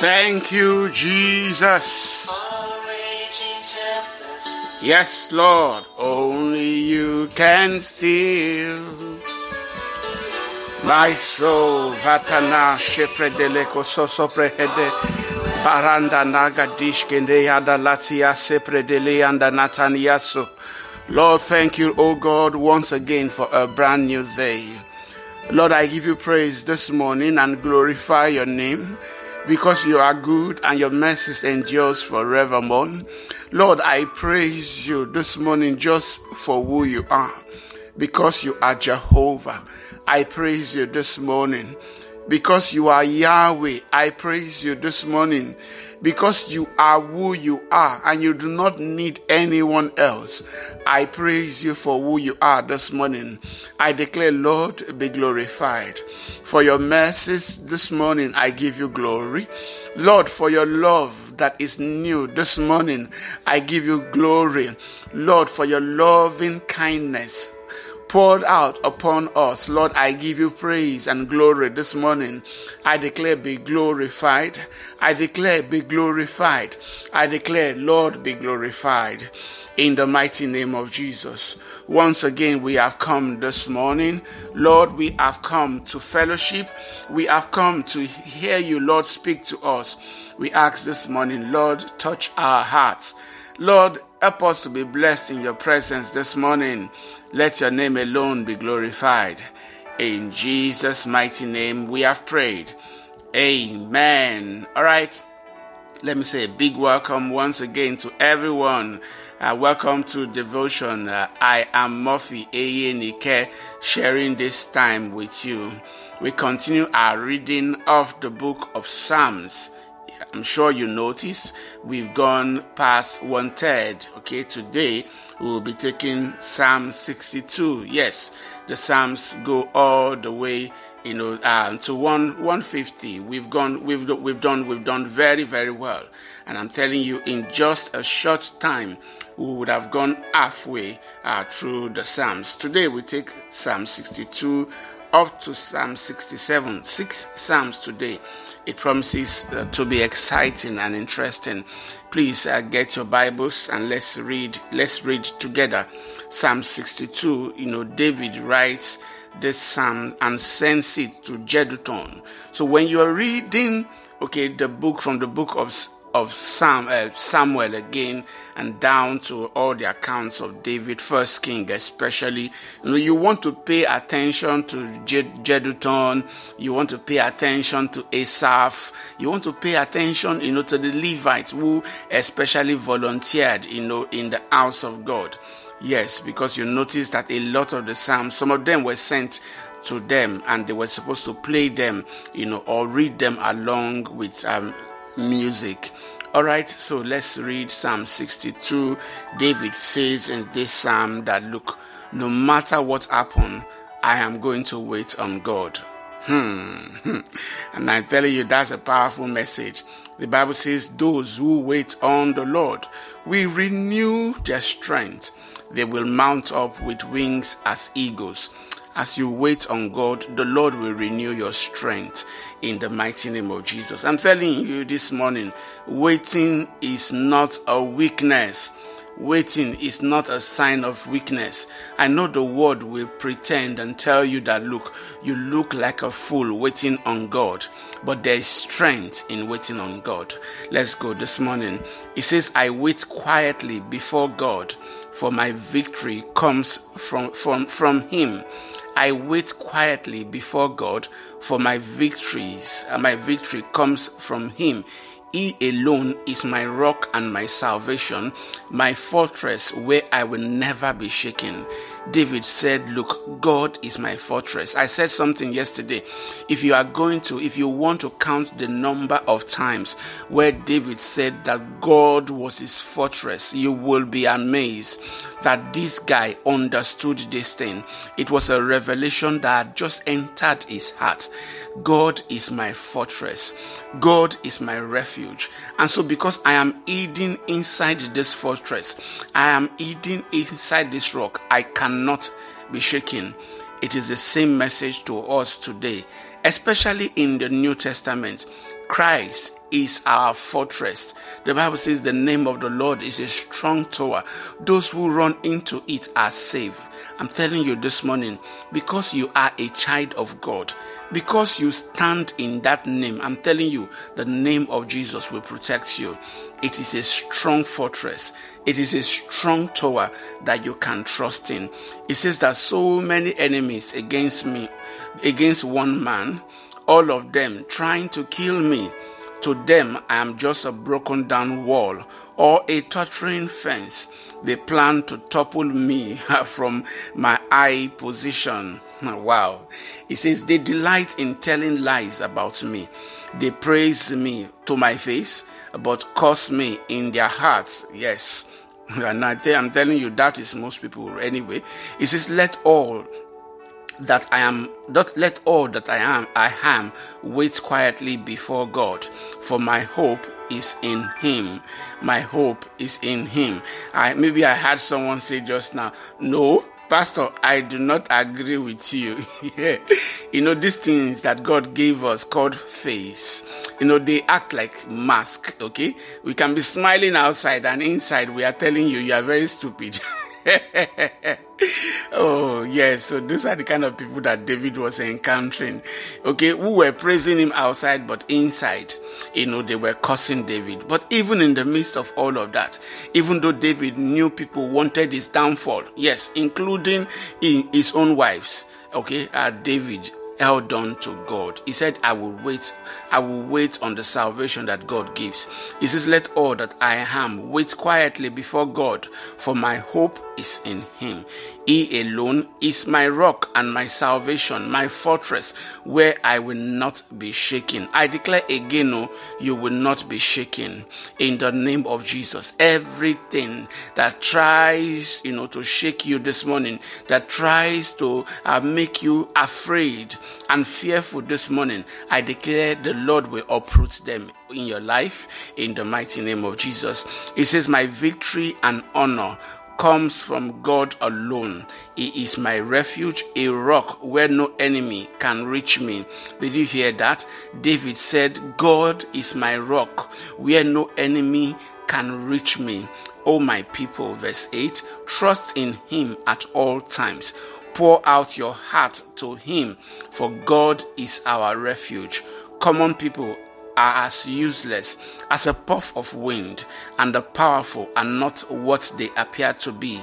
Thank you, Jesus. Yes, Lord, only you can steal my soul. Vatana shepredeleko sosoprehede. Baranda naga dishkende yada latia sepredele anda nataniaso. Lord, thank you, O God, once again for a brand new day. Lord, I give you praise this morning and glorify your name because you are good and your mercy endures forevermore. Lord, I praise you this morning just for who you are because you are Jehovah. I praise you this morning because you are Yahweh. I praise you this morning because you are who you are and you do not need anyone else. I praise you for who you are this morning. I declare, Lord, be glorified. For your mercies this morning, I give you glory. Lord, for your love that is new this morning, I give you glory. Lord, for your loving kindness poured out upon us. Lord, I give you praise and glory this morning. I declare, be glorified. I declare, be glorified. I declare, Lord, be glorified in the mighty name of Jesus. Once again, we have come this morning. Lord, we have come to fellowship. We have come to hear you, Lord, speak to us. We ask this morning, Lord, touch our hearts. Lord, help us to be blessed in your presence this morning. Let your name alone be glorified. In Jesus' mighty name, we have prayed. Amen. All right. Let me say a big welcome once again to everyone. Uh, welcome to devotion. Uh, I am Murphy Eyenike, sharing this time with you. We continue our reading of the book of Psalms. I'm sure you notice we've gone past one third. Okay, today we will be taking Psalm 62. Yes, the Psalms go all the way, you know, uh, to one 150. We've gone, we've we've done, we've done very very well. And I'm telling you, in just a short time, we would have gone halfway uh, through the Psalms. Today we take Psalm 62 up to Psalm 67. Six Psalms today. It promises uh, to be exciting and interesting. Please uh, get your Bibles and let's read. Let's read together. Psalm 62. You know, David writes this psalm and sends it to Jeduthun. So when you are reading, okay, the book from the book of of Sam, uh, Samuel again and down to all the accounts of David, First King, especially. You know, you want to pay attention to Jeduthun, you want to pay attention to Asaph, you want to pay attention, you know, to the Levites who especially volunteered, you know, in the house of God. Yes, because you notice that a lot of the Psalms, some of them were sent to them and they were supposed to play them, you know, or read them along with um, music. All right, so let's read Psalm 62. David says in this psalm that, look, no matter what happen, I am going to wait on God. Hmm. And I'm telling you, that's a powerful message. The Bible says, Those who wait on the Lord will renew their strength. They will mount up with wings as eagles. As you wait on God, the Lord will renew your strength in the mighty name of Jesus. I'm telling you this morning, waiting is not a weakness. Waiting is not a sign of weakness. I know the world will pretend and tell you that, look, you look like a fool waiting on God, but there is strength in waiting on God. Let's go this morning. It says, I wait quietly before God, for my victory comes from, from, from Him. I wait quietly before God, for my victories, and my victory comes from Him. He alone is my rock and my salvation, my fortress where I will never be shaken. David said, Look, God is my fortress. I said something yesterday. If you are going to, if you want to count the number of times where David said that God was his fortress, you will be amazed that this guy understood this thing. It was a revelation that just entered his heart. God is my fortress. God is my refuge. And so, because I am hidden inside this fortress, I am hidden inside this rock, I cannot be shaken. It is the same message to us today, especially in the New Testament. Christ is our fortress. The Bible says the name of the Lord is a strong tower. Those who run into it are safe. I'm telling you this morning, because you are a child of God, because you stand in that name, I'm telling you, the name of Jesus will protect you. It is a strong fortress. It is a strong tower that you can trust in. It says that so many enemies against me, against one man, all of them trying to kill me. To them, I am just a broken down wall or a tottering fence. They plan to topple me from my high position. Wow. He says, They delight in telling lies about me. They praise me to my face, but curse me in their hearts. Yes. And I tell, I'm telling you, that is most people anyway. He says, Let all that I am not let all that I am I am wait quietly before God for my hope is in him my hope is in him I maybe I had someone say just now no pastor I do not agree with you. You know these things that God gave us called face you know they act like mask okay? We can be smiling outside and inside we are telling you you are very stupid oh, yes. So these are the kind of people that David was encountering. Okay, who were praising him outside, but inside, you know, they were cursing David. But even in the midst of all of that, even though David knew people wanted his downfall, yes, including his own wives, okay, uh, David held on to God. He said, I will wait, I will wait on the salvation that God gives. He says, Let all that I am wait quietly before God, for my hope is in Him. He alone is my rock and my salvation, my fortress, where I will not be shaken. I declare again, no, you will not be shaken in the name of Jesus. Everything that tries, you know, to shake you this morning, that tries to uh, make you afraid and fearful this morning, I declare the Lord will uproot them in your life in the mighty name of Jesus. He says, My victory and honor comes from God alone. He is my refuge, a rock where no enemy can reach me. Did you hear that? David said, God is my rock where no enemy can reach me. O oh, my people, verse 8, trust in him at all times. Pour out your heart to him, for God is our refuge. Common people, are as useless as a puff of wind, and the powerful are not what they appear to be.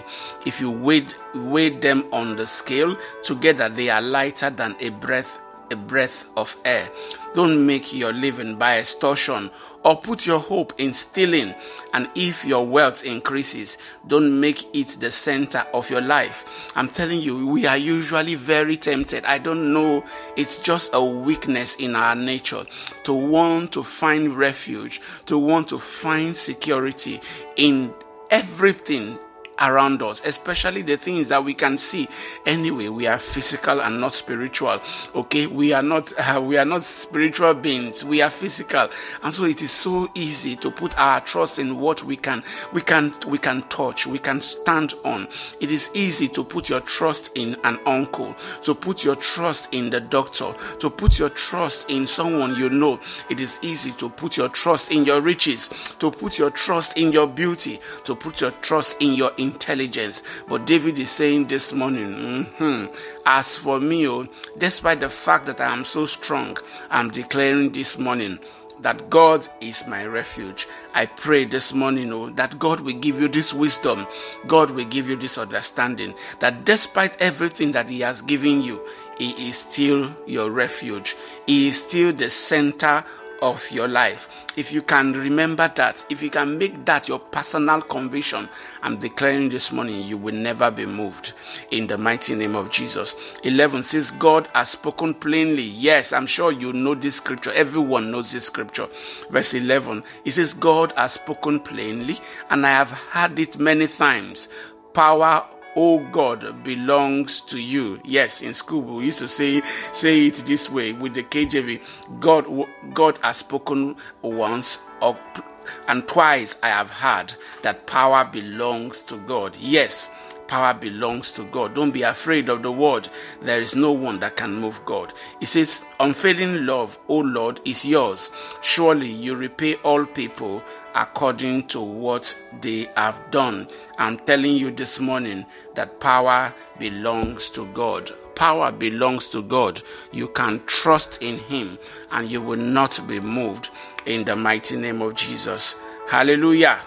If you weigh, weigh them on the scale, together they are lighter than a breath a breath of air. Don't make your living by extortion or put your hope in stealing. And if your wealth increases, don't make it the center of your life. I'm telling you, we are usually very tempted. I don't know, it's just a weakness in our nature to want to find refuge, to want to find security in everything around us, especially the things that we can see. Anyway, we are physical and not spiritual. Okay, we are not uh, we are not spiritual beings. We are physical, and so it is so easy to put our trust in what we can we can we can touch, we can stand on. It is easy to put your trust in an uncle, to put your trust in the doctor, to put your trust in someone you know. It is easy to put your trust in your riches, to put your trust in your beauty, to put your trust in your intelligence. But David is saying this morning, mm-hmm, as for me, oh, despite the fact that I am so strong, I'm declaring this morning that God is my refuge. I pray this morning, oh, that God will give you this wisdom. God will give you this understanding that despite everything that He has given you, He is still your refuge. He is still the center of your life. If you can remember that, if you can make that your personal conviction, I'm declaring this morning you will never be moved in the mighty name of Jesus. 11 says, God has spoken plainly. Yes, I'm sure you know this scripture. Everyone knows this scripture. Verse 11, it says, God has spoken plainly, and I have heard it many times. Power oh God, belongs to you. Yes, in school we used to say say it this way with the KJV. God, God has spoken once or, and twice I have heard that power belongs to God. Yes, Power belongs to God. Don't be afraid of the word. There is no one that can move God. He says, Unfailing love, O Lord, is yours. Surely you repay all people according to what they have done. I'm telling you this morning that power belongs to God. Power belongs to God. You can trust in Him and you will not be moved in the mighty name of Jesus. Hallelujah.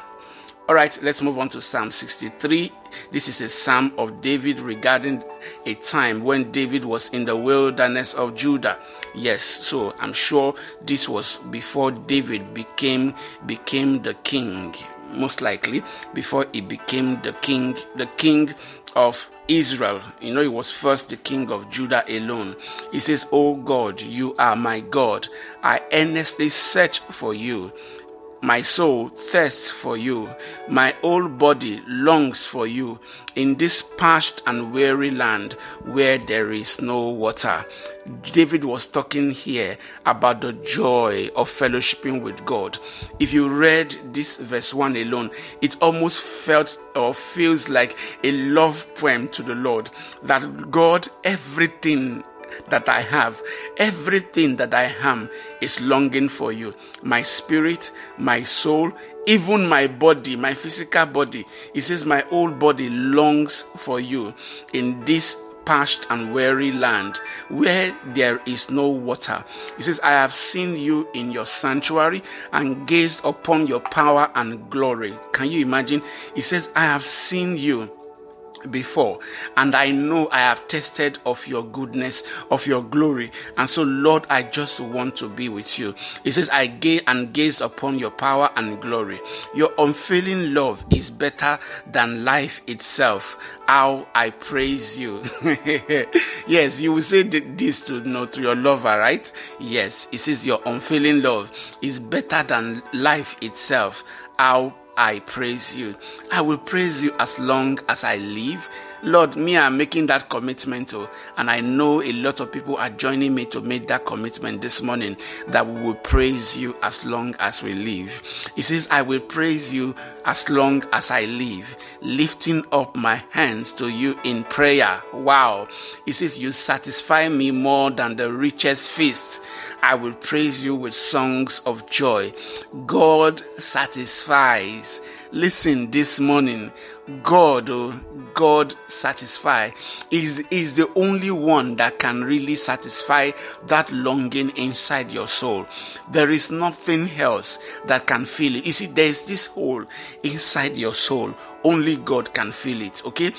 All right, let's move on to Psalm 63. This is a psalm of David regarding a time when David was in the wilderness of Judah. Yes, so I'm sure this was before David became became the king, most likely before he became the king, the king of Israel. You know, he was first the king of Judah alone. He says, Oh God, you are my God. I earnestly search for you. My soul thirsts for you. My whole body longs for you in this parched and weary land where there is no water. David was talking here about the joy of fellowshipping with God. If you read this verse 1 alone, it almost felt or feels like a love poem to the Lord that God, everything that I have, everything that I am is longing for you. My spirit, my soul, even my body, my physical body. He says, My whole body longs for you in this parched and weary land where there is no water. He says, I have seen you in your sanctuary and gazed upon your power and glory. Can you imagine? He says, I have seen you before. And i know i have tasted of your goodness of your glory. And so lord i just want to be with you. He says i gaze and gaze upon your power and glory. Your unfailing love is better than life itself. How i praise you. Yes you will say this to know to your lover right? Yes. He says your unfailing love is better than life itself how I praise you. I will praise you as long as I live. Lord, me, I'm making that commitment, oh, and I know a lot of people are joining me to make that commitment this morning that we will praise you as long as we live. He says, I will praise you as long as I live, lifting up my hands to you in prayer. Wow. He says, You satisfy me more than the richest feast. I will praise you with songs of joy. God satisfies. Listen this morning, God, oh, God satisfy is, is the only one that can really satisfy that longing inside your soul. There is nothing else that can fill it. You see, there's this hole inside your soul. Only God can fill it. Okay?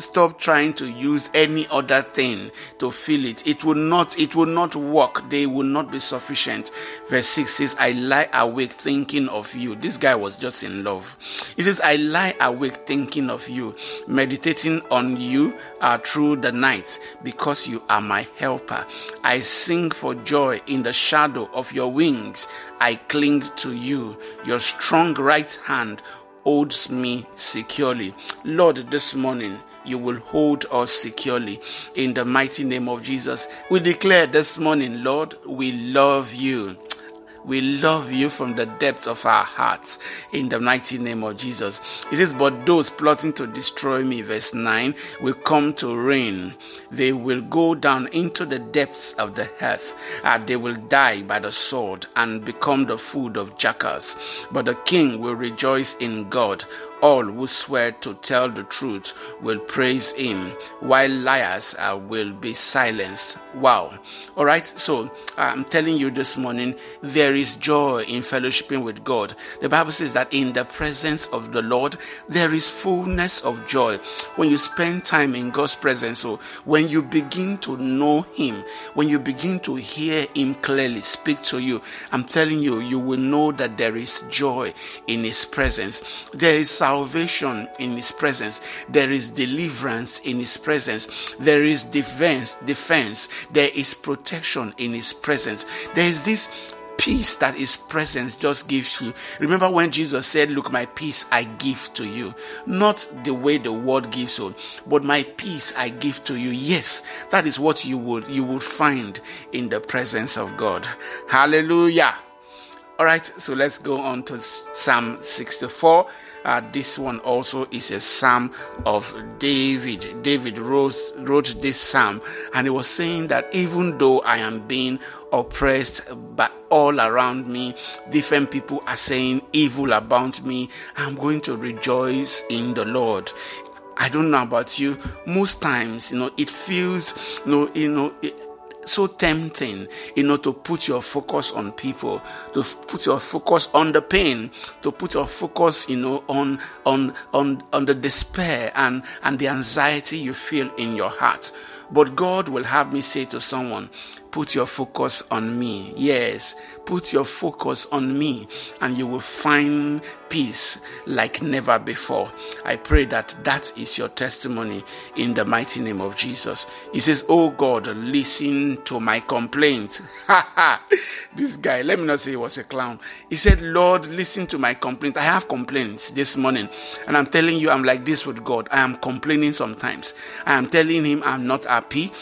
stop trying to use any other thing to fill it. It will not it will not work. They will not be sufficient. Verse 6 says i lie awake thinking of you. This guy was just in love. He says i lie awake thinking of you meditating on you uh, through the night because you are my helper. I sing for joy in the shadow of your wings. I cling to you your strong right hand holds me securely lord this morning you will hold us securely. In the mighty name of Jesus, we declare this morning, Lord, we love you. We love you from the depth of our hearts in the mighty name of Jesus. He says, But those plotting to destroy me, verse 9, will come to reign. They will go down into the depths of the earth, and they will die by the sword and become the food of jackals. But the king will rejoice in God all who swear to tell the truth will praise him, while liars uh, will be silenced. Wow. All right. So I'm telling you this morning, there is joy in fellowshipping with God. The Bible says that in the presence of the Lord, there is fullness of joy. When you spend time in God's presence, so when you begin to know Him, when you begin to hear Him clearly speak to you, I'm telling you, you will know that there is joy in His presence. There is salvation in his presence there is deliverance in his presence there is defense defense there is protection in his presence there is this peace that his presence just gives you. Remember when Jesus said, Look, my peace I give to you. Not the way the world gives you, but my peace I give to you. Yes, that is what you would you would find in the presence of God. Hallelujah. All right, so let's go on to Psalm 64 Uh, this one also is a psalm of David. David wrote, wrote this psalm and he was saying that even though I am being oppressed by all around me, different people are saying evil about me, I'm going to rejoice in the Lord. I don't know about you. Most times, you know, it feels, you know, you know, it, so tempting, you know, to put your focus on people, to put your focus on the pain, to put your focus, you know, on on on on the despair and and the anxiety you feel in your heart. But God will have me say to someone, Put your focus on me. Yes, put your focus on me, and you will find peace like never before. I pray that that is your testimony in the mighty name of Jesus. He says, Oh God, listen to my complaint. this guy, let me not say he was a clown. He said, Lord, listen to my complaint. I have complaints this morning, and I'm telling you, I'm like this with God. I am complaining sometimes. I am telling him I'm not happy.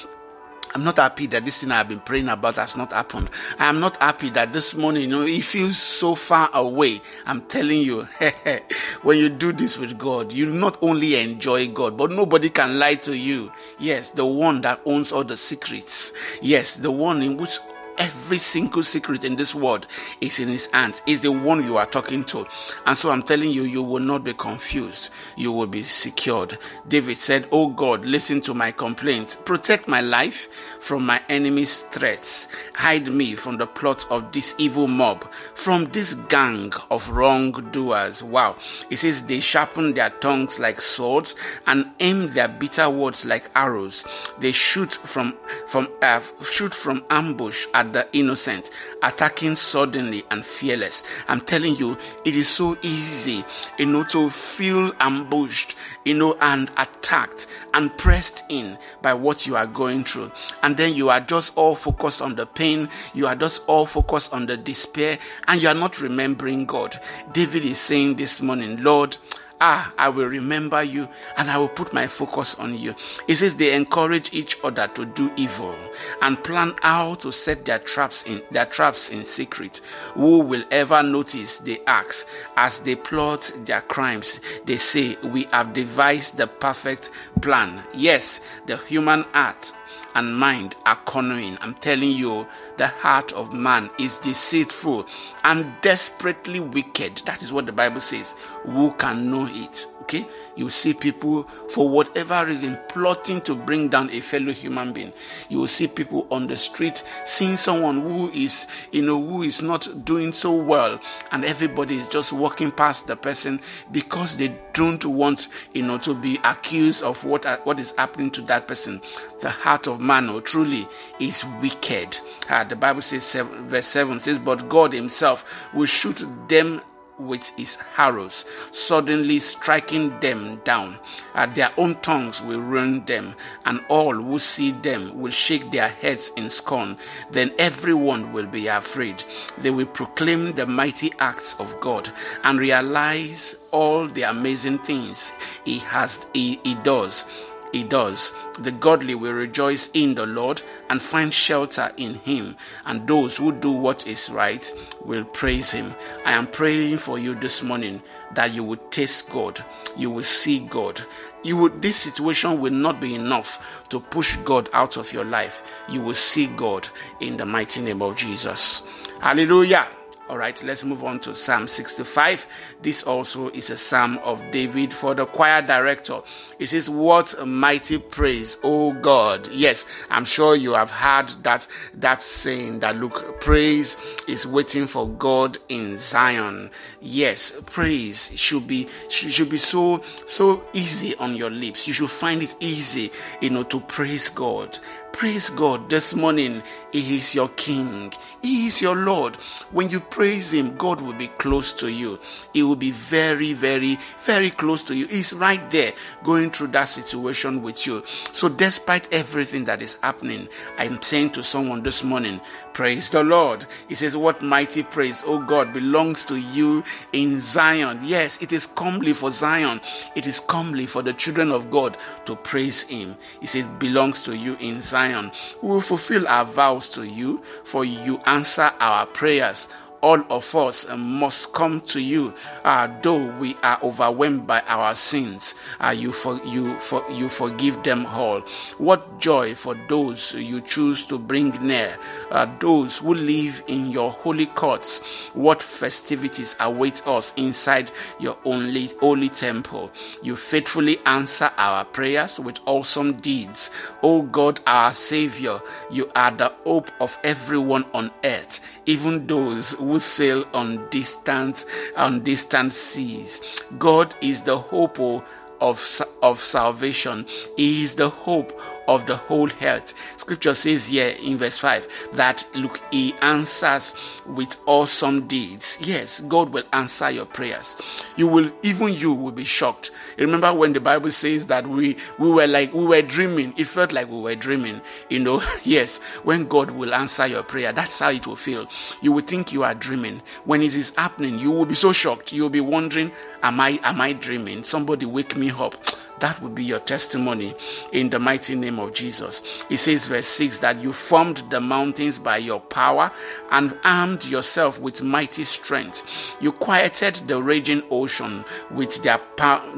I'm not happy that this thing I've been praying about has not happened. I am not happy that this morning, you know, it feels so far away. I'm telling you, when you do this with God, you not only enjoy God, but nobody can lie to you. Yes, the one that owns all the secrets. Yes, the one in which every single secret in this world is in his hands. Is the one you are talking to. And so I'm telling you, you will not be confused. You will be secured. David said, Oh God, listen to my complaints. Protect my life from my enemy's threats. Hide me from the plot of this evil mob, from this gang of wrongdoers. Wow. He says, They sharpen their tongues like swords and aim their bitter words like arrows. They shoot from from uh, shoot from ambush at the uh, innocent, attacking suddenly and fearless. I'm telling you, it is so easy, you know, to feel ambushed, you know, and attacked and pressed in by what you are going through. And then you are just all focused on the pain, you are just all focused on the despair, and you are not remembering God. David is saying this morning, Lord, Ah, I will remember you and I will put my focus on you. He says they encourage each other to do evil and plan how to set their traps in their traps in secret. Who will ever notice? They ask as they plot their crimes. They say, We have devised the perfect plan. Yes, the human heart and mind are cunning. I'm telling you, the heart of man is deceitful and desperately wicked. That is what the Bible says. Who can know it? Okay? You see people, for whatever reason, plotting to bring down a fellow human being. You will see people on the street seeing someone who is, you know, who is not doing so well, and everybody is just walking past the person because they don't want, you know, to be accused of what what is happening to that person. The heart of man, oh, truly, is wicked. Uh, the Bible says, verse seven says, "But God Himself will shoot them with his arrows, suddenly striking them down. At their own tongues will ruin them, and all who see them will shake their heads in scorn. Then everyone will be afraid. They will proclaim the mighty acts of God and realize all the amazing things he has he, he does he does. The godly will rejoice in the Lord and find shelter in him, and those who do what is right will praise him. I am praying for you this morning that you will taste God, you will see God. You would this situation will not be enough to push God out of your life. You will see God in the mighty name of Jesus. Hallelujah. All right, let's move on to Psalm 65. This also is a psalm of David for the choir director. It says, What a mighty praise, O God. Yes, I'm sure you have heard that that saying that look, praise is waiting for God in Zion. Yes, praise should be should be so so easy on your lips. You should find it easy, you know, to praise God. Praise God this morning. He is your King. He is your Lord. When you praise Him, God will be close to you. He will be very, very, very close to you. He's right there going through that situation with you. So, despite everything that is happening, I'm saying to someone this morning, Praise the Lord. He says, What mighty praise, oh God, belongs to you in Zion. Yes, it is comely for Zion. It is comely for the children of God to praise Him. He says, belongs to you in Zion. We will fulfill our vows to you, for you answer our prayers all of us must come to you, uh, though we are overwhelmed by our sins. Uh, you for you for you forgive them all. What joy for those you choose to bring near, uh, those who live in your holy courts. What festivities await us inside your only holy temple? You faithfully answer our prayers with awesome deeds. O God, our Savior, you are the hope of everyone on earth, even those who sail on distant on distant seas. God is the hope of, of salvation. He is the hope of the whole health. Scripture says here in verse 5 that look, he answers with awesome deeds. Yes, God will answer your prayers. You will, even you will be shocked. Remember when the Bible says that we we were like we were dreaming, it felt like we were dreaming. You know, yes, when God will answer your prayer, that's how it will feel. You will think you are dreaming. When it is happening, you will be so shocked. You'll be wondering, Am I am I dreaming? Somebody wake me up that will be your testimony in the mighty name of Jesus. It says, verse 6 that you formed the mountains by your power and armed yourself with mighty strength. You quieted the raging ocean with their,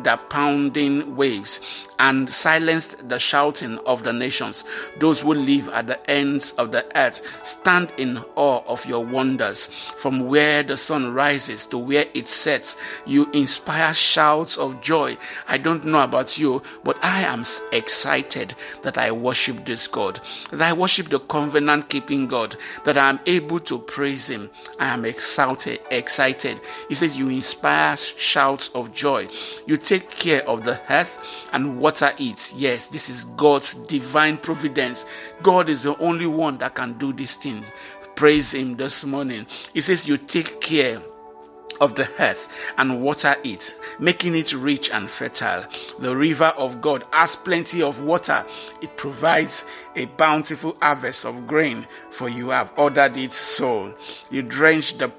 their pounding waves and silenced the shouting of the nations. Those who live at the ends of the earth stand in awe of your wonders. From where the sun rises to where it sets, you inspire shouts of joy. I don't know about you, but I am excited that I worship this God, that I worship the covenant keeping God, that I am able to praise Him. I am excited. Excited. He says, You inspire shouts of joy. You take care of the earth and what water it. Yes, this is God's divine providence. God is the only one that can do these things. Praise Him this morning. He says, You take care of the earth and water it, making it rich and fertile. The river of God has plenty of water. It provides a bountiful harvest of grain, for you have ordered it so. You drench the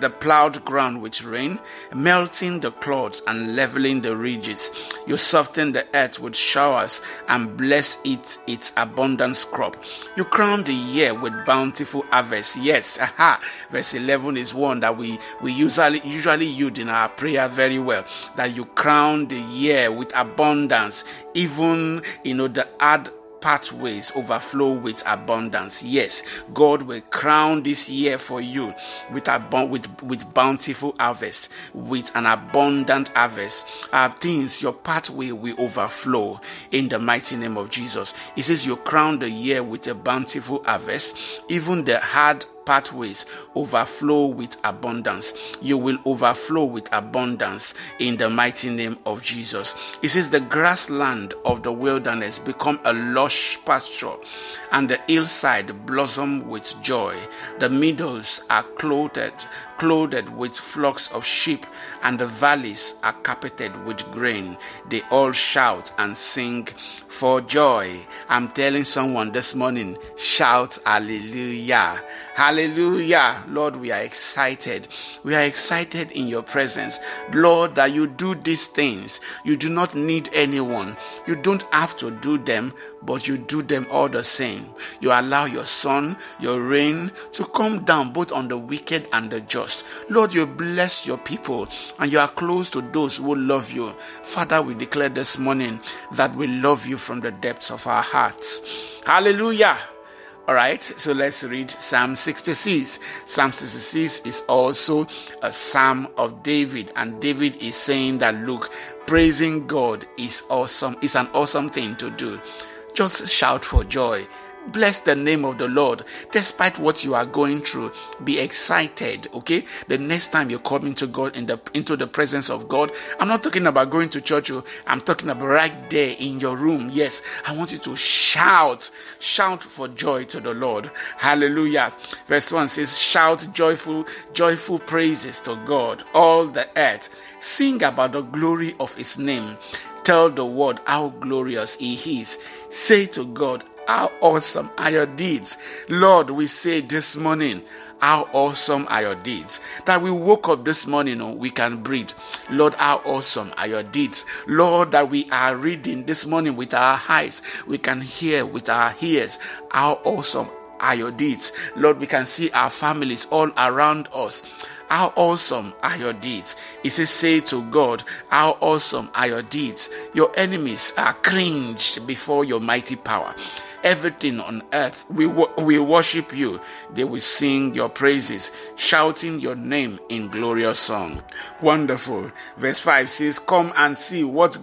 the plowed ground with rain, melting the clouds and leveling the ridges. You soften the earth with showers and bless it its abundant crop. You crown the year with bountiful harvest. Yes, aha. Verse 11 is one that we, we usually usually use in our prayer very well. That you crown the year with abundance, even you know the hard pathways overflow with abundance. Yes, God will crown this year for you with abund- with with bountiful harvest, with an abundant harvest. Uh, things your pathway will overflow in the mighty name of Jesus. He says you crown the year with a bountiful harvest, even the hard pathways overflow with abundance. You will overflow with abundance in the mighty name of Jesus. It says, The grassland of the wilderness become a lush pasture, and the hillside blossom with joy. The meadows are clothed clothed with flocks of sheep, and the valleys are carpeted with grain. They all shout and sing for joy. I'm telling someone this morning, shout hallelujah. Hallelujah. Lord, we are excited. We are excited in your presence. Lord, that you do these things. You do not need anyone. You don't have to do them, but you do them all the same. You allow your sun, your rain to come down both on the wicked and the just. Lord, you bless your people and you are close to those who love you. Father, we declare this morning that we love you from the depths of our hearts. Hallelujah. All right, so let's read Psalm 66. Psalm 66 is also a psalm of David, and David is saying that look, praising God is awesome, it's an awesome thing to do. Just shout for joy Bless the name of the Lord. Despite what you are going through, be excited. Okay. The next time you come into God in the into the presence of God, I'm not talking about going to church. Oh. I'm talking about right there in your room. Yes, I want you to shout, shout for joy to the Lord. Hallelujah. Verse one says, "Shout joyful, joyful praises to God, all the earth. Sing about the glory of His name." Tell the world how glorious He is. Say to God, how awesome are your deeds? Lord, we say this morning, how awesome are your deeds. That we woke up this morning, oh, we can breathe. Lord, how awesome are your deeds. Lord, that we are reading this morning with our eyes, we can hear with our ears. How awesome are your deeds. Lord, we can see our families all around us. How awesome are your deeds? He says, Say to God, How awesome are your deeds? Your enemies are cringed before your mighty power everything on earth we, we worship you. They will sing your praises, shouting your name in glorious song. Wonderful. Verse 5 says, Come and see what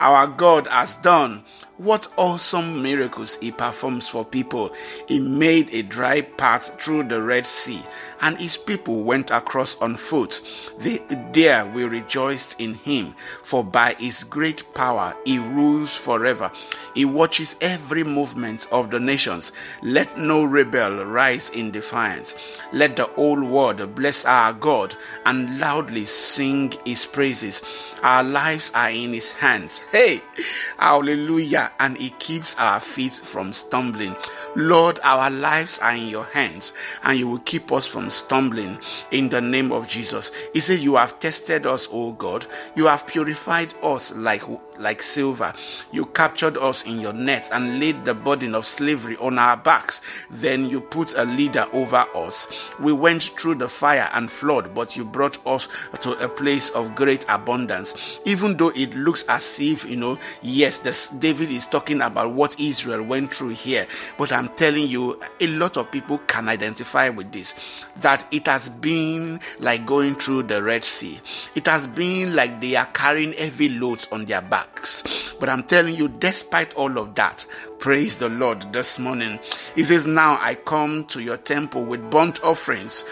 our God has done what awesome miracles he performs for people. He made a dry path through the Red Sea, and his people went across on foot. They, there we rejoiced in him, for by his great power he rules forever. He watches every movement of the nations. Let no rebel rise in defiance. Let the whole world bless our God and loudly sing his praises. Our lives are in his hands. Hey, hallelujah. And he keeps our feet from stumbling. Lord, our lives are in your hands and you will keep us from stumbling in the name of Jesus. He said, You have tested us, O God. You have purified us like, like silver. You captured us in your net and laid the burden of slavery on our backs. Then you put a leader over us. We went through the fire and flood, but you brought us to a place of great abundance. Even though it looks as if, you know, yes, this, David is talking about what Israel went through here, but I'm telling you, a lot of people can identify with this that it has been like going through the Red Sea. It has been like they are carrying heavy loads on their backs. But I'm telling you, despite all of that, praise the Lord this morning. He says, Now I come to your temple with burnt offerings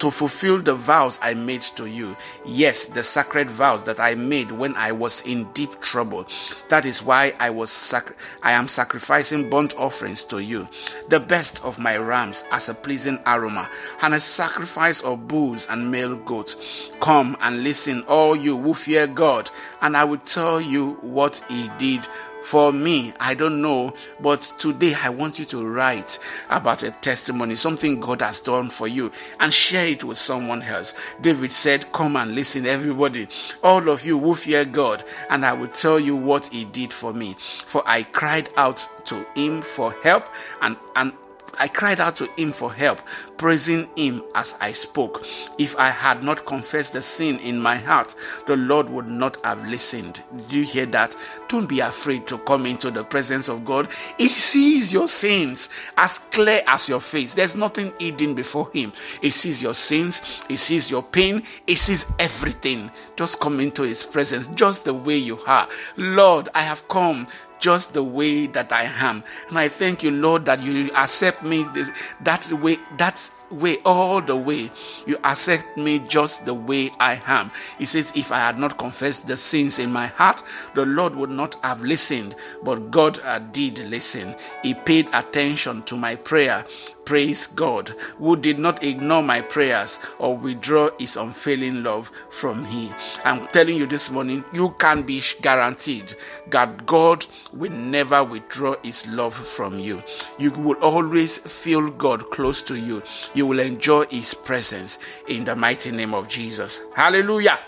to fulfill the vows I made to you. Yes, the sacred vows that I made when I was in deep trouble. That is why I was sac- I am sacrificing burnt offerings to you, the best of my rams as a pleasing aroma, and a sacrifice of bulls and male goats. Come and listen, all you who fear God, and I will tell you what he did for me, I don't know, but today I want you to write about a testimony, something God has done for you, and share it with someone else. David said, Come and listen, everybody, all of you who fear God, and I will tell you what He did for me. For I cried out to Him for help, and, and I cried out to him for help, praising him as I spoke. If I had not confessed the sin in my heart, the Lord would not have listened. Do you hear that? Don't be afraid to come into the presence of God. He sees your sins as clear as your face. There's nothing hidden before him. He sees your sins, he sees your pain, he sees everything. Just come into his presence just the way you are. Lord, I have come just the way that I am. And I thank you, Lord, that you accept me this, that way, that way, all the way. You accept me just the way I am. He says, If I had not confessed the sins in my heart, the Lord would not have listened. But God uh, did listen. He paid attention to my prayer. Praise God, who did not ignore my prayers or withdraw his unfailing love from me. I'm telling you this morning, you can be guaranteed that God will never withdraw his love from you. You will always feel God close to you. You will enjoy his presence in the mighty name of Jesus. Hallelujah.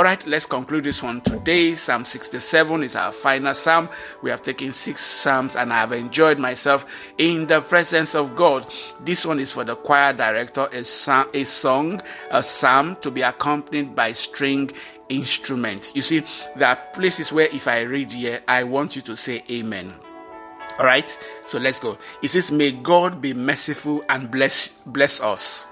All right, let's conclude this one today. Psalm 67 is our final psalm. We have taken six psalms and I have enjoyed myself in the presence of God. This one is for the choir director, a, song, a song, a psalm to be accompanied by string instruments. You see, there are places where if I read here, I want you to say amen. All right, so let's go. It says, May God be merciful and bless bless us.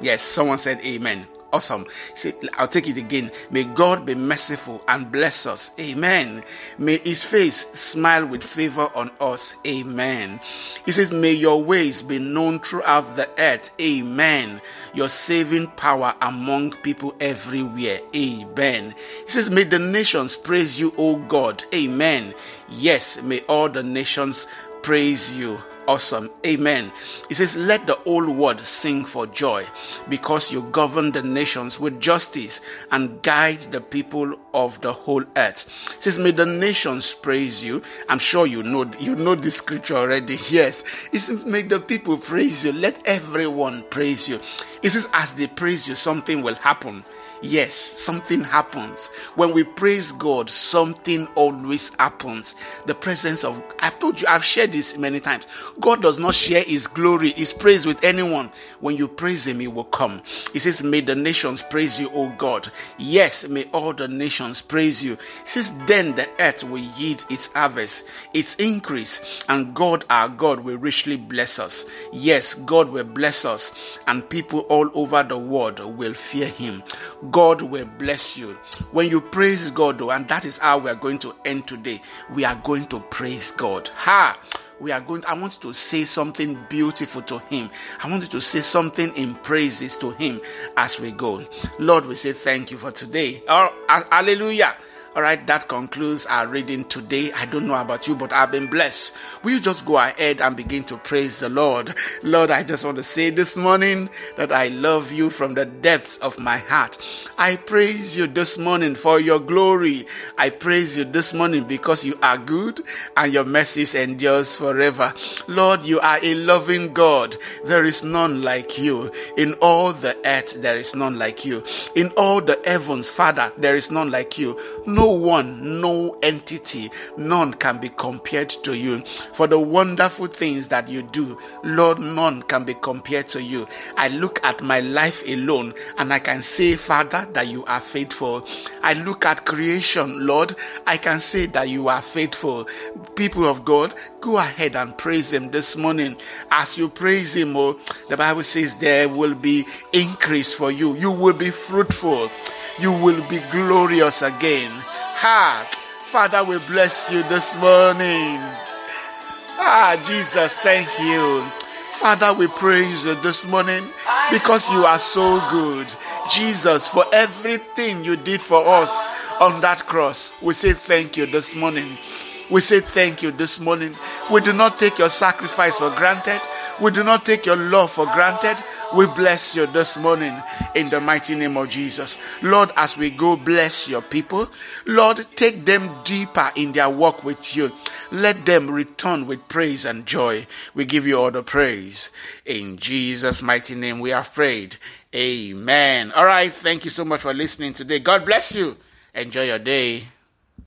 Yes, someone said amen. Awesome. See, I'll take it again. May God be merciful and bless us. Amen. May his face smile with favor on us. Amen. He says, May your ways be known throughout the earth. Amen. Your saving power among people everywhere. Amen. He says, May the nations praise you, O God. Amen. Yes, may all the nations praise you awesome. Amen. He says, Let the whole world sing for joy because you govern the nations with justice and guide the people of the whole earth. He says, May the nations praise you. I'm sure you know you know this scripture already. Yes. He says, May the people praise you. Let everyone praise you. He says, As they praise you, something will happen yes, something happens. When we praise God, something always happens. The presence of, I've told you, I've shared this many times. God does not share his glory, his praise with anyone. When you praise him, he will come. He says, May the nations praise you, O God. Yes, may all the nations praise you. He says, Then the earth will yield its harvest, its increase, and God our God will richly bless us. Yes, God will bless us, and people all over the world will fear him. God will bless you. When you praise God, though, and that is how we are going to end today, we are going to praise God. Ha! we are going to, I want to say something beautiful to him. I want to say something in praises to him as we go. Lord, we say thank you for today. Oh, hallelujah. All right, that concludes our reading today. I don't know about you, but I've been blessed. Will you just go ahead and begin to praise the Lord? Lord, I just want to say this morning that I love you from the depths of my heart. I praise you this morning for your glory. I praise you this morning because you are good and your mercies endures forever. Lord, you are a loving God. There is none like you. In all the earth, there is none like you. In all the heavens, Father, there is none like you. No no one, no entity, none can be compared to you. For the wonderful things that you do, Lord, none can be compared to you. I look at my life alone and I can say, Father, that you are faithful. I look at creation, Lord, I can say that you are faithful. People of God, go ahead and praise Him this morning. As you praise Him, oh, the Bible says there will be increase for you. You will be fruitful. You will be glorious again heart. Father, we bless you this morning. Ah, Jesus, thank you. Father, we praise you this morning because you are so good. Jesus, for everything you did for us on that cross, we say thank you this morning. We say thank you this morning. We do not take your sacrifice for granted. We do not take your love for granted. We bless you this morning in the mighty name of Jesus. Lord, as we go, bless your people. Lord, take them deeper in their walk with you. Let them return with praise and joy. We give you all the praise. In Jesus' mighty name, we have prayed. Amen. All right. Thank you so much for listening today. God bless you. Enjoy your day.